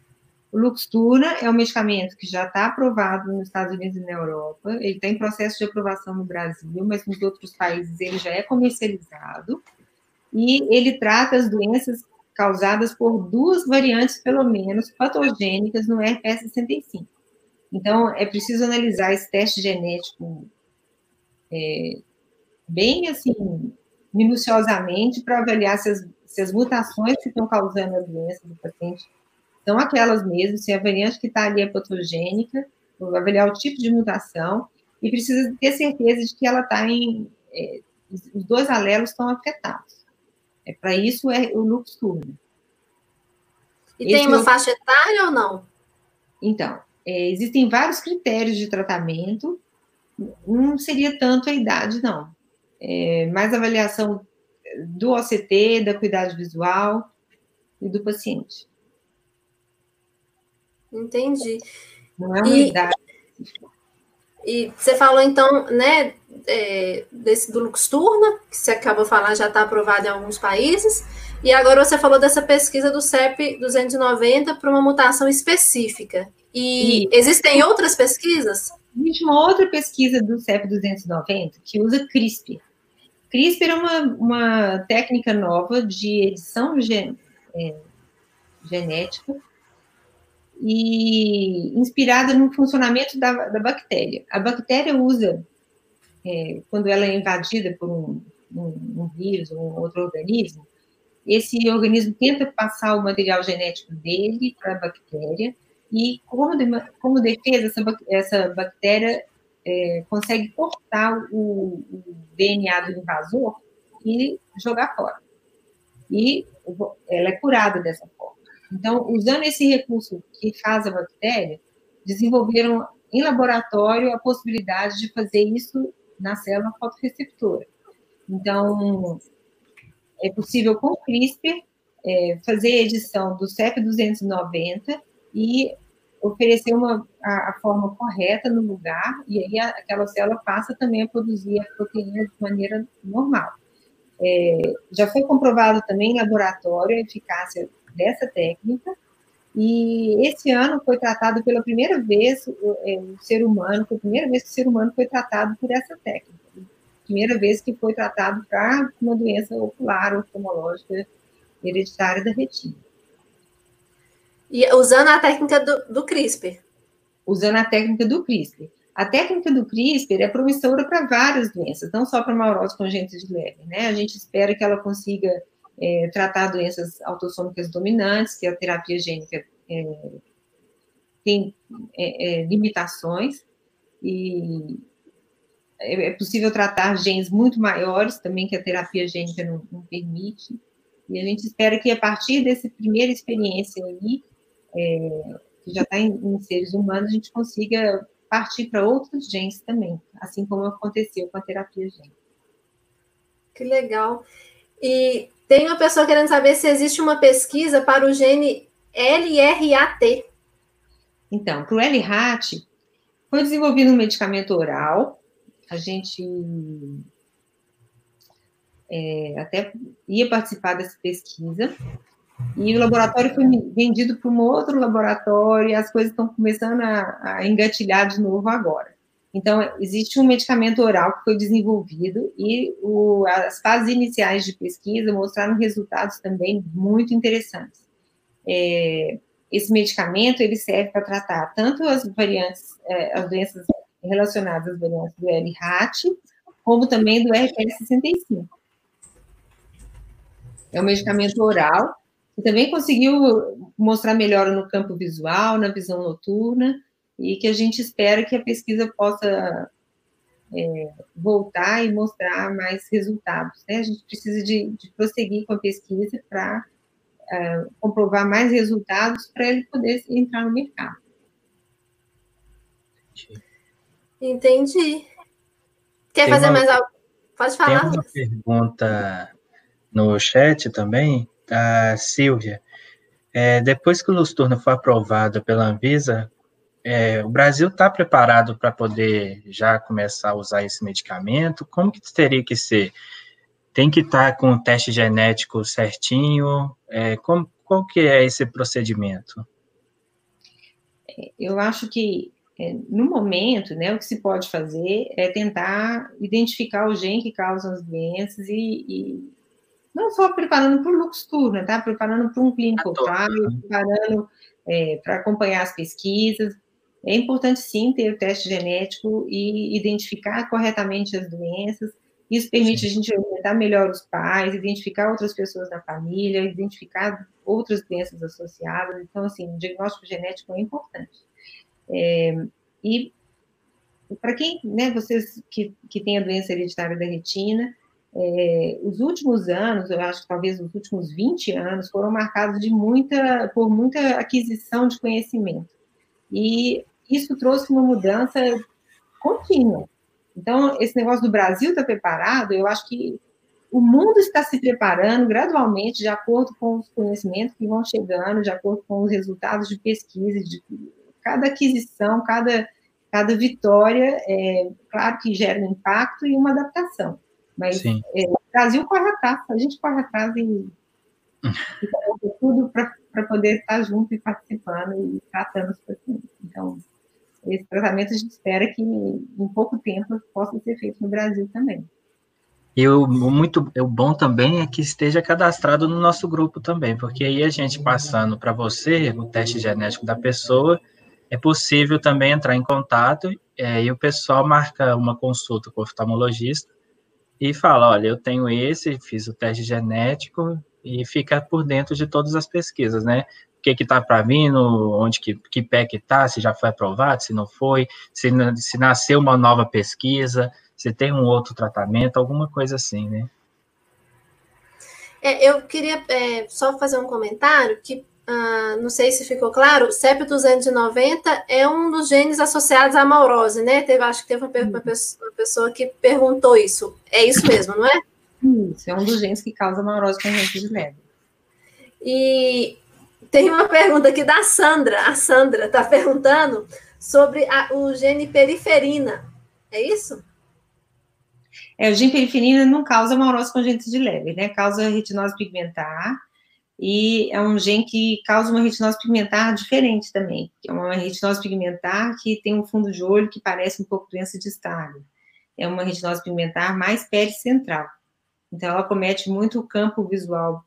O Luxturna é um medicamento que já está aprovado nos Estados Unidos e na Europa. Ele está em processo de aprovação no Brasil, mas nos outros países ele já é comercializado. E ele trata as doenças causadas por duas variantes, pelo menos, patogênicas no RPS65. Então, é preciso analisar esse teste genético é, bem, assim, minuciosamente para avaliar se as, se as mutações que estão causando a doença do paciente são aquelas mesmas, se a variante que está ali é patogênica, avaliar o tipo de mutação, e precisa ter certeza de que ela está em. É, os dois alelos estão afetados. É para isso é o Luxturna. E Esse tem uma outro... faixa etária ou não? Então, é, existem vários critérios de tratamento. Não seria tanto a idade, não. É, mais avaliação do OCT, da cuidado visual e do paciente. Entendi. Não é uma e, idade. E você falou, então, né, é, desse, do Luxturna, que você acabou de falar, já está aprovado em alguns países, e agora você falou dessa pesquisa do CEP 290 para uma mutação específica. E, existem outras pesquisas? Existe uma outra pesquisa do CEP 290 que usa CRISPR. CRISPR é uma, uma técnica nova de edição gen, é, genética e inspirada no funcionamento da, da bactéria. A bactéria usa é, quando ela é invadida por um, um, um vírus ou um outro organismo, esse organismo tenta passar o material genético dele para a bactéria, e como, de, como defesa, essa, essa bactéria é, consegue cortar o, o, DNA do invasor e jogar fora. E ela é curada dessa forma. Então, usando esse recurso que faz a bactéria, desenvolveram em laboratório a possibilidade de fazer isso na célula fotoreceptora. Então, é possível com o CRISPR é, fazer a edição do CEP290 e oferecer uma, a, a, forma correta no lugar, e aí a, aquela célula passa também a produzir a proteína de maneira normal. É, já foi comprovado também em laboratório a eficácia dessa técnica, e esse ano foi tratado pela primeira vez o, é, o ser humano, foi a primeira vez que o ser humano foi tratado por essa técnica. Primeira vez que foi tratado para uma doença ocular, oftalmológica, hereditária da retina. E usando a técnica do, do CRISPR? Usando a técnica do CRISPR. A técnica do CRISPR é promissora para várias doenças, não só para maurose congênita de Leber, né? A gente espera que ela consiga é, tratar doenças autossômicas dominantes, que a terapia gênica é, tem é, é limitações, e é, é possível tratar genes muito maiores também que a terapia gênica não, não permite, e a gente espera que a partir dessa primeira experiência aí, é, que já está em, em seres humanos, a gente consiga partir para outros genes também, assim como aconteceu com a terapia gênica. Que legal. E tem uma pessoa querendo saber se existe uma pesquisa para o gene LRAT. Então, para o LRAT, foi desenvolvido um medicamento oral. A gente é, até ia participar dessa pesquisa. E o laboratório foi vendido para um outro laboratório e as coisas estão começando a, a engatilhar de novo agora. Então, existe um medicamento oral que foi desenvolvido e o, as fases iniciais de pesquisa mostraram resultados também muito interessantes. É, esse medicamento ele serve para tratar tanto as variantes, é, as doenças relacionadas às variantes do LRAT, como também do RPS65. É um medicamento oral que também conseguiu mostrar melhora no campo visual, na visão noturna, e que a gente espera que a pesquisa possa é, voltar e mostrar mais resultados. Né? A gente precisa de, de prosseguir com a pesquisa para é, comprovar mais resultados para ele poder entrar no mercado. Entendi. Quer tem fazer uma, mais algo? Pode falar. Tem uma pergunta no chat também, da Silvia. É, depois que o Lusturno for aprovado pela Anvisa, é, o Brasil está preparado para poder já começar a usar esse medicamento? Como que teria que ser? Tem que estar tá com o teste genético certinho? É, como, qual que é esse procedimento? Eu acho que é, no momento, né, o que se pode fazer é tentar identificar o gene que causa as doenças e, e não só preparando para o Luxturna, tá? Preparando para um clinical trial, preparando é, para acompanhar as pesquisas. É importante sim ter o teste genético e identificar corretamente as doenças. Isso permite sim. a gente orientar melhor os pais, identificar outras pessoas da família, identificar outras doenças associadas. Então, assim, o diagnóstico genético é importante. É, e para quem, né, vocês que, que têm a doença hereditária da retina, é, os últimos anos, eu acho que talvez os últimos 20 anos, foram marcados de muita, por muita aquisição de conhecimento. E isso trouxe uma mudança contínua. Então, esse negócio do Brasil estar tá preparado, eu acho que o mundo está se preparando gradualmente, de acordo com os conhecimentos que vão chegando, de acordo com os resultados de pesquisa, de cada aquisição, cada, cada vitória, é, claro que gera um impacto e uma adaptação. Mas é, o Brasil corre atrás, a gente corre atrás e, e tudo para poder estar junto e participando e tratando os pacientes. Então, esse tratamento a gente espera que em pouco tempo possa ser feito no Brasil também. E o, muito, o bom também é que esteja cadastrado no nosso grupo também, porque aí a gente passando para você o teste genético da pessoa, é possível também entrar em contato é, e o pessoal marca uma consulta com o oftalmologista e fala, olha, eu tenho esse, fiz o teste genético e fica por dentro de todas as pesquisas, né? O que que tá para vir, onde que, que pé que tá, se já foi aprovado, se não foi, se, se nasceu uma nova pesquisa, se tem um outro tratamento, alguma coisa assim, né? É, eu queria é, só fazer um comentário que ah, não sei se ficou claro, CEP290 é um dos genes associados à maurose, né? Teve, acho que teve uma, uma, pessoa, uma, pessoa, que perguntou isso. É isso mesmo, não é? Isso, é um dos genes que causa maurose com gente de leve. E tem uma pergunta aqui da Sandra. A Sandra está perguntando sobre a, o gene periferina. É isso? É, o gene periferina não causa maurose congênita de leve, né? Causa retinose pigmentar e é um gene que causa uma retinose pigmentar diferente também, é uma retinose pigmentar que tem um fundo de olho que parece um pouco doença de Stargardt. É uma retinose pigmentar mais pericentral. Então, ela comete muito o campo visual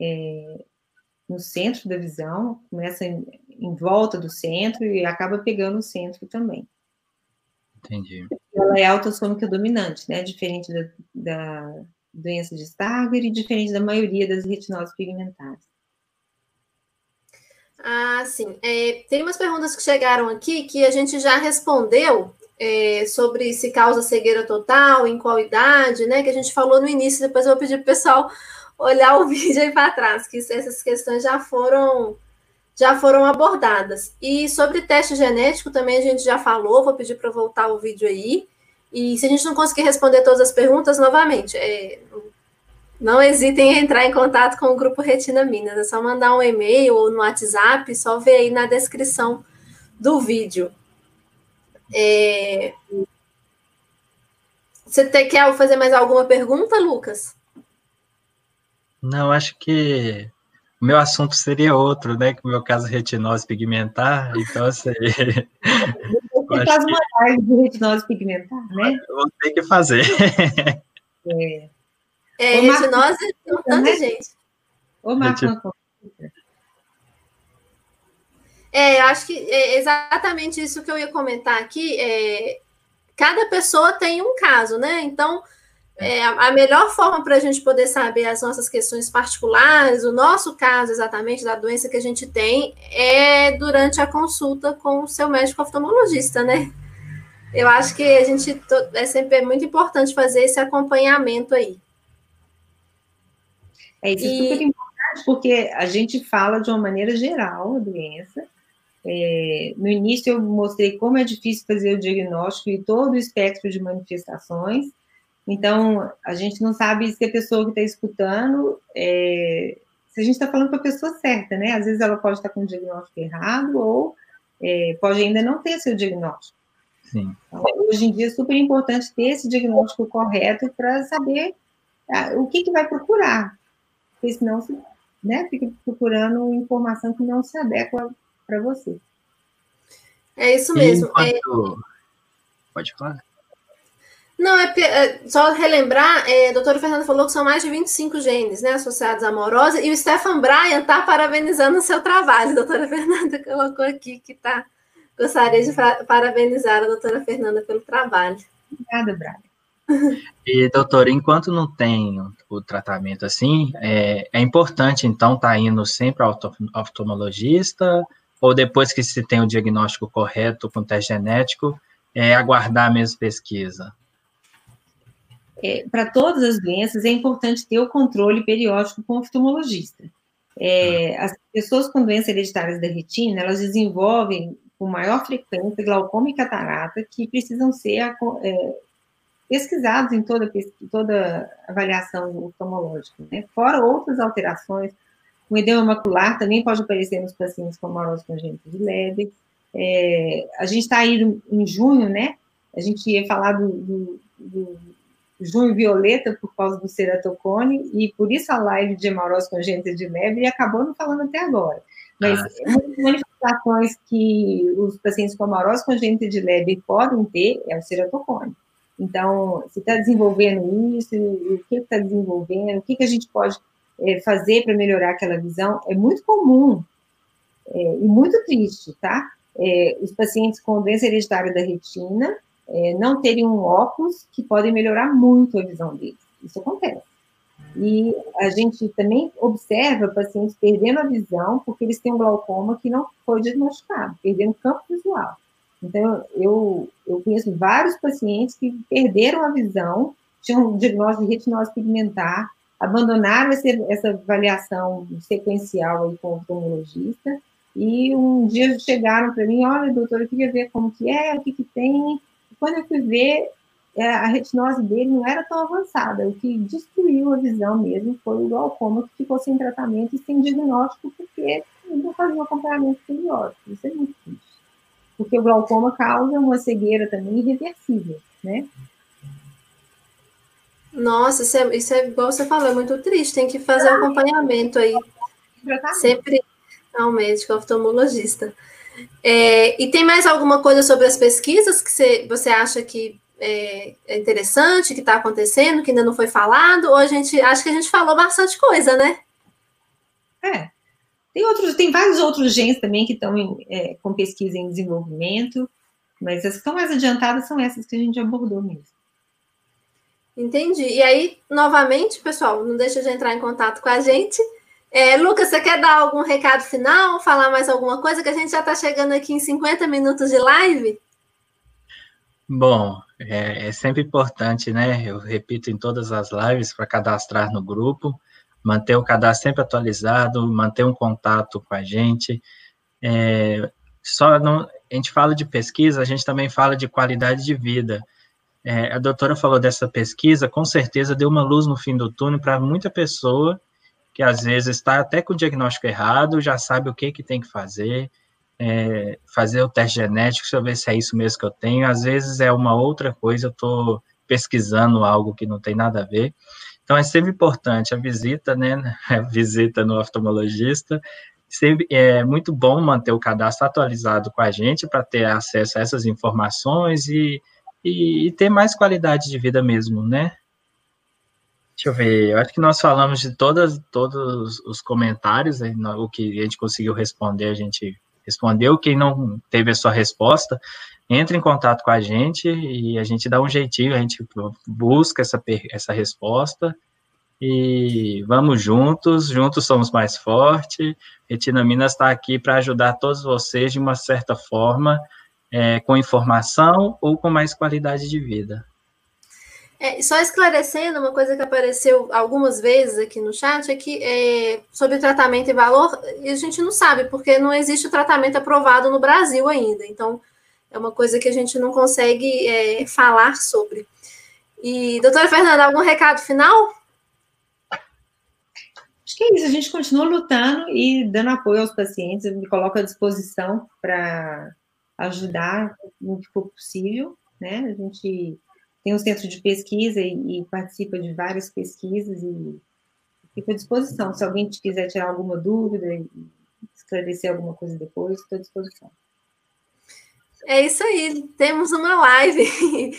é, no centro da visão, começa em, em, volta do centro e acaba pegando o centro também. Entendi. Ela é autossômica dominante, né? Diferente da, da doença de Stargardt e diferente da maioria das retinoses pigmentares. Ah, sim. É, tem umas perguntas que chegaram aqui que a gente já respondeu é, sobre se causa cegueira total, em qual idade, né? Que a gente falou no início, depois eu vou pedir para o pessoal olhar o vídeo aí para trás, que essas questões já foram já foram abordadas. E sobre teste genético também a gente já falou, vou pedir para voltar o vídeo aí. E se a gente não conseguir responder todas as perguntas, novamente, é, não hesitem em entrar em contato com o Grupo Retina Minas. É só mandar um e-mail ou no WhatsApp, só ver aí na descrição do vídeo. É... Você te, quer fazer mais alguma pergunta, Lucas? Não, acho que o meu assunto seria outro, né? Que o meu caso é retinose pigmentar, então assim. Você faz uma live de retinose pigmentar, né? Eu vou ter que fazer. É, é retinose é um tanto de gente. Ô, Marco, É, eu acho que é exatamente isso que eu ia comentar aqui. É, cada pessoa tem um caso, né? Então, é, a melhor forma para a gente poder saber as nossas questões particulares, o nosso caso exatamente da doença que a gente tem, é durante a consulta com o seu médico oftalmologista, né? Eu acho que a gente é sempre muito importante fazer esse acompanhamento aí. É isso é e... é super importante, porque a gente fala de uma maneira geral a doença, É, no início eu mostrei como é difícil fazer o diagnóstico e todo o espectro de manifestações. Então, a gente não sabe se a pessoa que está escutando, é, se a gente está falando para a pessoa certa, né? Às vezes ela pode estar com o diagnóstico errado ou é, pode ainda não ter seu diagnóstico. Sim. Então, hoje em dia é super importante ter esse diagnóstico correto para saber ah, o que, que vai procurar, porque senão você né, fica procurando informação que não se adequa para você. É isso mesmo. Enquanto... É... Pode falar. Não, é, é só relembrar, é, a doutora Fernanda falou que são mais de 25 genes né, associados à amorosa, e o Stefan Bryan está parabenizando o seu trabalho. A doutora Fernanda colocou aqui que tá, gostaria de parabenizar a doutora Fernanda pelo trabalho. Obrigada, Bryan. E, doutora, enquanto não tem o tratamento assim, é, é importante, então, estar tá indo sempre ao oftalmologista, ou depois que se tem o diagnóstico correto com teste genético, é, aguardar a mesma pesquisa? É, Para todas as doenças, é importante ter o controle periódico com o oftalmologista. É, as pessoas com doenças hereditárias da retina, elas desenvolvem com maior frequência glaucoma e catarata, que precisam ser é, pesquisados em toda, toda avaliação oftalmológica, né? fora outras alterações. O edema macular também pode aparecer nos pacientes com amorose congênita de Leber. É, a gente está aí em junho, né? A gente ia falar do, do, do, junho violeta por causa do ceratocone, e por isso a live de amorose congênita de Leber e acabou não falando até agora. Mas ah. manifestações que os pacientes com amorose congênita de Leber podem ter é o ceratocone. Então, se está desenvolvendo isso, o que está desenvolvendo, o que, que a gente pode é, fazer para melhorar aquela visão, é muito comum é, e muito triste, tá? É, os pacientes com doença hereditária da retina é, não terem um óculos que podem melhorar muito a visão deles. Isso acontece. E a gente também observa pacientes perdendo a visão porque eles têm um glaucoma que não foi diagnosticado, perdendo campo visual. Então, eu, eu conheço vários pacientes que perderam a visão, tinham um diagnóstico de retinose pigmentar, abandonaram essa, essa avaliação sequencial aí com o oftalmologista, e um dia chegaram para mim, olha, doutor, eu queria ver como que é, o que que tem. Quando eu fui ver, é, a retinose dele não era tão avançada, o que destruiu a visão mesmo foi o glaucoma, que ficou sem tratamento e sem diagnóstico, porque não fazia um acompanhamento periódico. Isso é muito triste porque o glaucoma causa uma cegueira também irreversível, né? Nossa, isso é, isso é igual você falou, é muito triste, tem que fazer um acompanhamento aí. Sempre ao médico oftalmologista. É, e tem mais alguma coisa sobre as pesquisas que você, você acha que é, é interessante, que está acontecendo, que ainda não foi falado? Ou a gente acha que a gente falou bastante coisa, né? É, tem outros, tem vários outros genes também que estão é, com pesquisa em desenvolvimento, mas as que estão mais adiantadas são essas que a gente abordou mesmo. Entendi. E aí, novamente, pessoal, não deixa de entrar em contato com a gente. É, Lucas, você quer dar algum recado final? Falar mais alguma coisa? Que a gente já está chegando aqui em 50 minutos de live. Bom, é, é sempre importante, né? Eu repito em todas as lives para cadastrar no grupo manter o cadastro sempre atualizado, manter um contato com a gente. É, só não, a gente fala de pesquisa, a gente também fala de qualidade de vida. É, a doutora falou dessa pesquisa, com certeza deu uma luz no fim do túnel para muita pessoa que às vezes está até com o diagnóstico errado, já sabe o que, que tem que fazer, é, fazer o teste genético, deixa eu ver se é isso mesmo que eu tenho. Às vezes é uma outra coisa, eu estou pesquisando algo que não tem nada a ver. Então, é sempre importante a visita, né, a visita no oftalmologista, sempre é muito bom manter o cadastro atualizado com a gente para ter acesso a essas informações e, e, e, ter mais qualidade de vida mesmo, né? Deixa eu ver, eu acho que nós falamos de todas, todos os comentários, o que a gente conseguiu responder, a gente respondeu. Quem não teve a sua resposta, entre em contato com a gente e a gente dá um jeitinho, a gente busca essa, essa resposta e vamos juntos, juntos somos mais fortes. Retina Minas está aqui para ajudar todos vocês de uma certa forma, é, com informação ou com mais qualidade de vida. É, só esclarecendo, uma coisa que apareceu algumas vezes aqui no chat é que é, sobre tratamento e valor, a gente não sabe, porque não existe tratamento aprovado no Brasil ainda. Então, é uma coisa que a gente não consegue é, falar sobre. E, doutora Fernanda, algum recado final? Acho que é isso, a gente continua lutando e dando apoio aos pacientes, eu me coloco à disposição para ajudar no que for possível, né? A gente tem um centro de pesquisa e, e participa de várias pesquisas e fica à disposição. Se alguém quiser tirar alguma dúvida e esclarecer alguma coisa depois, estou à disposição. É isso aí, temos uma live.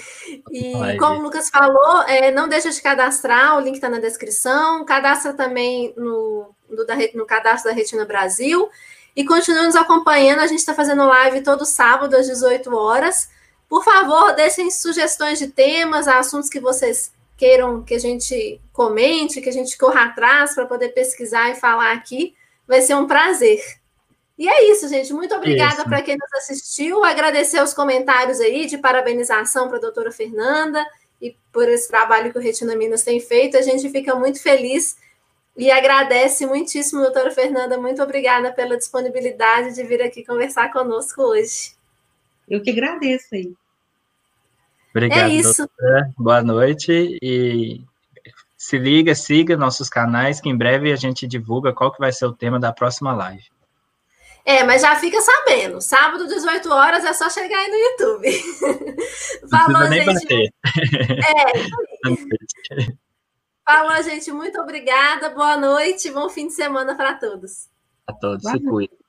E live. como o Lucas falou, é, não deixa de cadastrar, o link está na descrição. Cadastra também no, no, da, no cadastro da Retina Brasil. E continue nos acompanhando, a gente está fazendo live todo sábado às 18 horas. Por favor, deixem sugestões de temas, assuntos que vocês queiram que a gente comente, que a gente corra atrás para poder pesquisar e falar aqui. Vai ser um prazer. E é isso, gente. Muito obrigada para quem nos assistiu. Agradecer os comentários aí de parabenização para a doutora Fernanda e por esse trabalho que o Retina Minas tem feito. A gente fica muito feliz e agradece muitíssimo, doutora Fernanda. Muito obrigada pela disponibilidade de vir aqui conversar conosco hoje. Eu que agradeço aí. Obrigado, é isso. Doutora. Boa noite e se liga, siga nossos canais, que em breve a gente divulga qual que vai ser o tema da próxima live. É, mas já fica sabendo. Sábado, 18 horas, é só chegar aí no YouTube. Falou, nem gente. Bater. É, Falou, gente. Muito obrigada. Boa noite. Bom fim de semana para todos. A todos. Boa se cuidem.